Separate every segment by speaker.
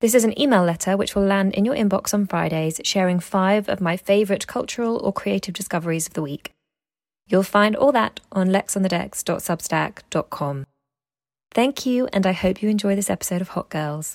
Speaker 1: This is an email letter which will land in your inbox on Fridays, sharing five of my favourite cultural or creative discoveries of the week. You'll find all that on lexonthedecks.substack.com. Thank you, and I hope you enjoy this episode of Hot Girls.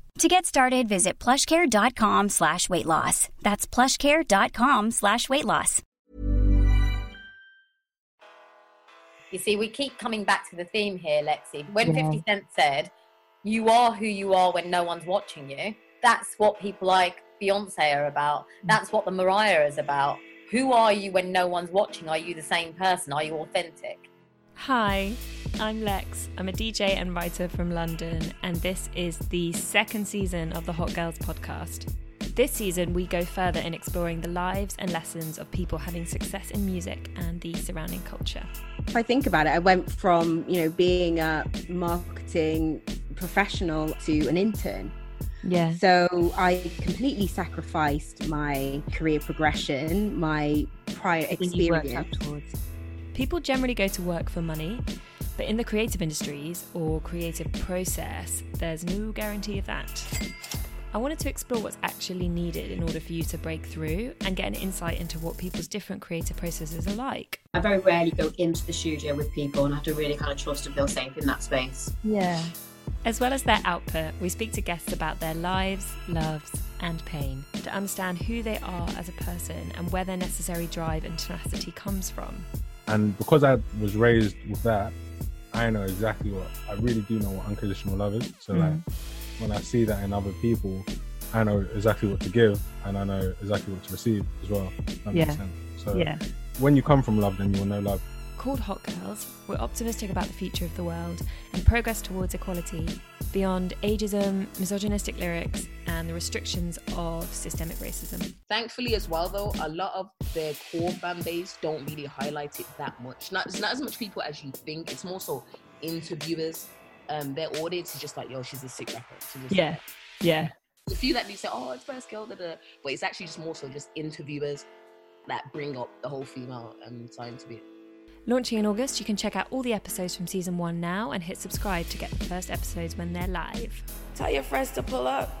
Speaker 2: To get started, visit plushcare.com slash weight loss. That's plushcare.com slash weight loss.
Speaker 3: You see, we keep coming back to the theme here, Lexi. When 50 Cent said, You are who you are when no one's watching you, that's what people like Beyonce are about. Mm. That's what the Mariah is about. Who are you when no one's watching? Are you the same person? Are you authentic?
Speaker 1: Hi, I'm Lex. I'm a DJ and writer from London, and this is the second season of the Hot Girls podcast. This season, we go further in exploring the lives and lessons of people having success in music and the surrounding culture.
Speaker 4: If I think about it, I went from, you know, being a marketing professional to an intern.
Speaker 1: Yeah.
Speaker 4: So I completely sacrificed my career progression, my prior experience.
Speaker 1: People generally go to work for money, but in the creative industries or creative process, there's no guarantee of that. I wanted to explore what's actually needed in order for you to break through and get an insight into what people's different creative processes are like.
Speaker 5: I very rarely go into the studio with people and have to really kind of trust and feel safe in that space.
Speaker 1: Yeah. As well as their output, we speak to guests about their lives, loves, and pain to understand who they are as a person and where their necessary drive and tenacity comes from.
Speaker 6: And because I was raised with that, I know exactly what I really do know what unconditional love is. So like mm. when I see that in other people, I know exactly what to give and I know exactly what to receive as well. That
Speaker 1: Yeah.
Speaker 6: So
Speaker 1: Yeah.
Speaker 6: when you come from love, then you will know love.
Speaker 1: Called Hot Girls, we're optimistic about the future of the world and progress towards equality beyond ageism, misogynistic lyrics, and the restrictions of systemic racism.
Speaker 7: Thankfully, as well, though, a lot of their core fan base don't really highlight it that much. Not, it's not as much people as you think. It's more so interviewers. Um, their audience is just like, yo, she's a sick rapper. She's a sick
Speaker 1: yeah.
Speaker 7: a few that they say, oh, it's first girl, da, da. but it's actually just more so just interviewers that bring up the whole female um, side to it.
Speaker 1: Launching in August, you can check out all the episodes from season one now and hit subscribe to get the first episodes when they're live.
Speaker 8: Tell your friends to pull up.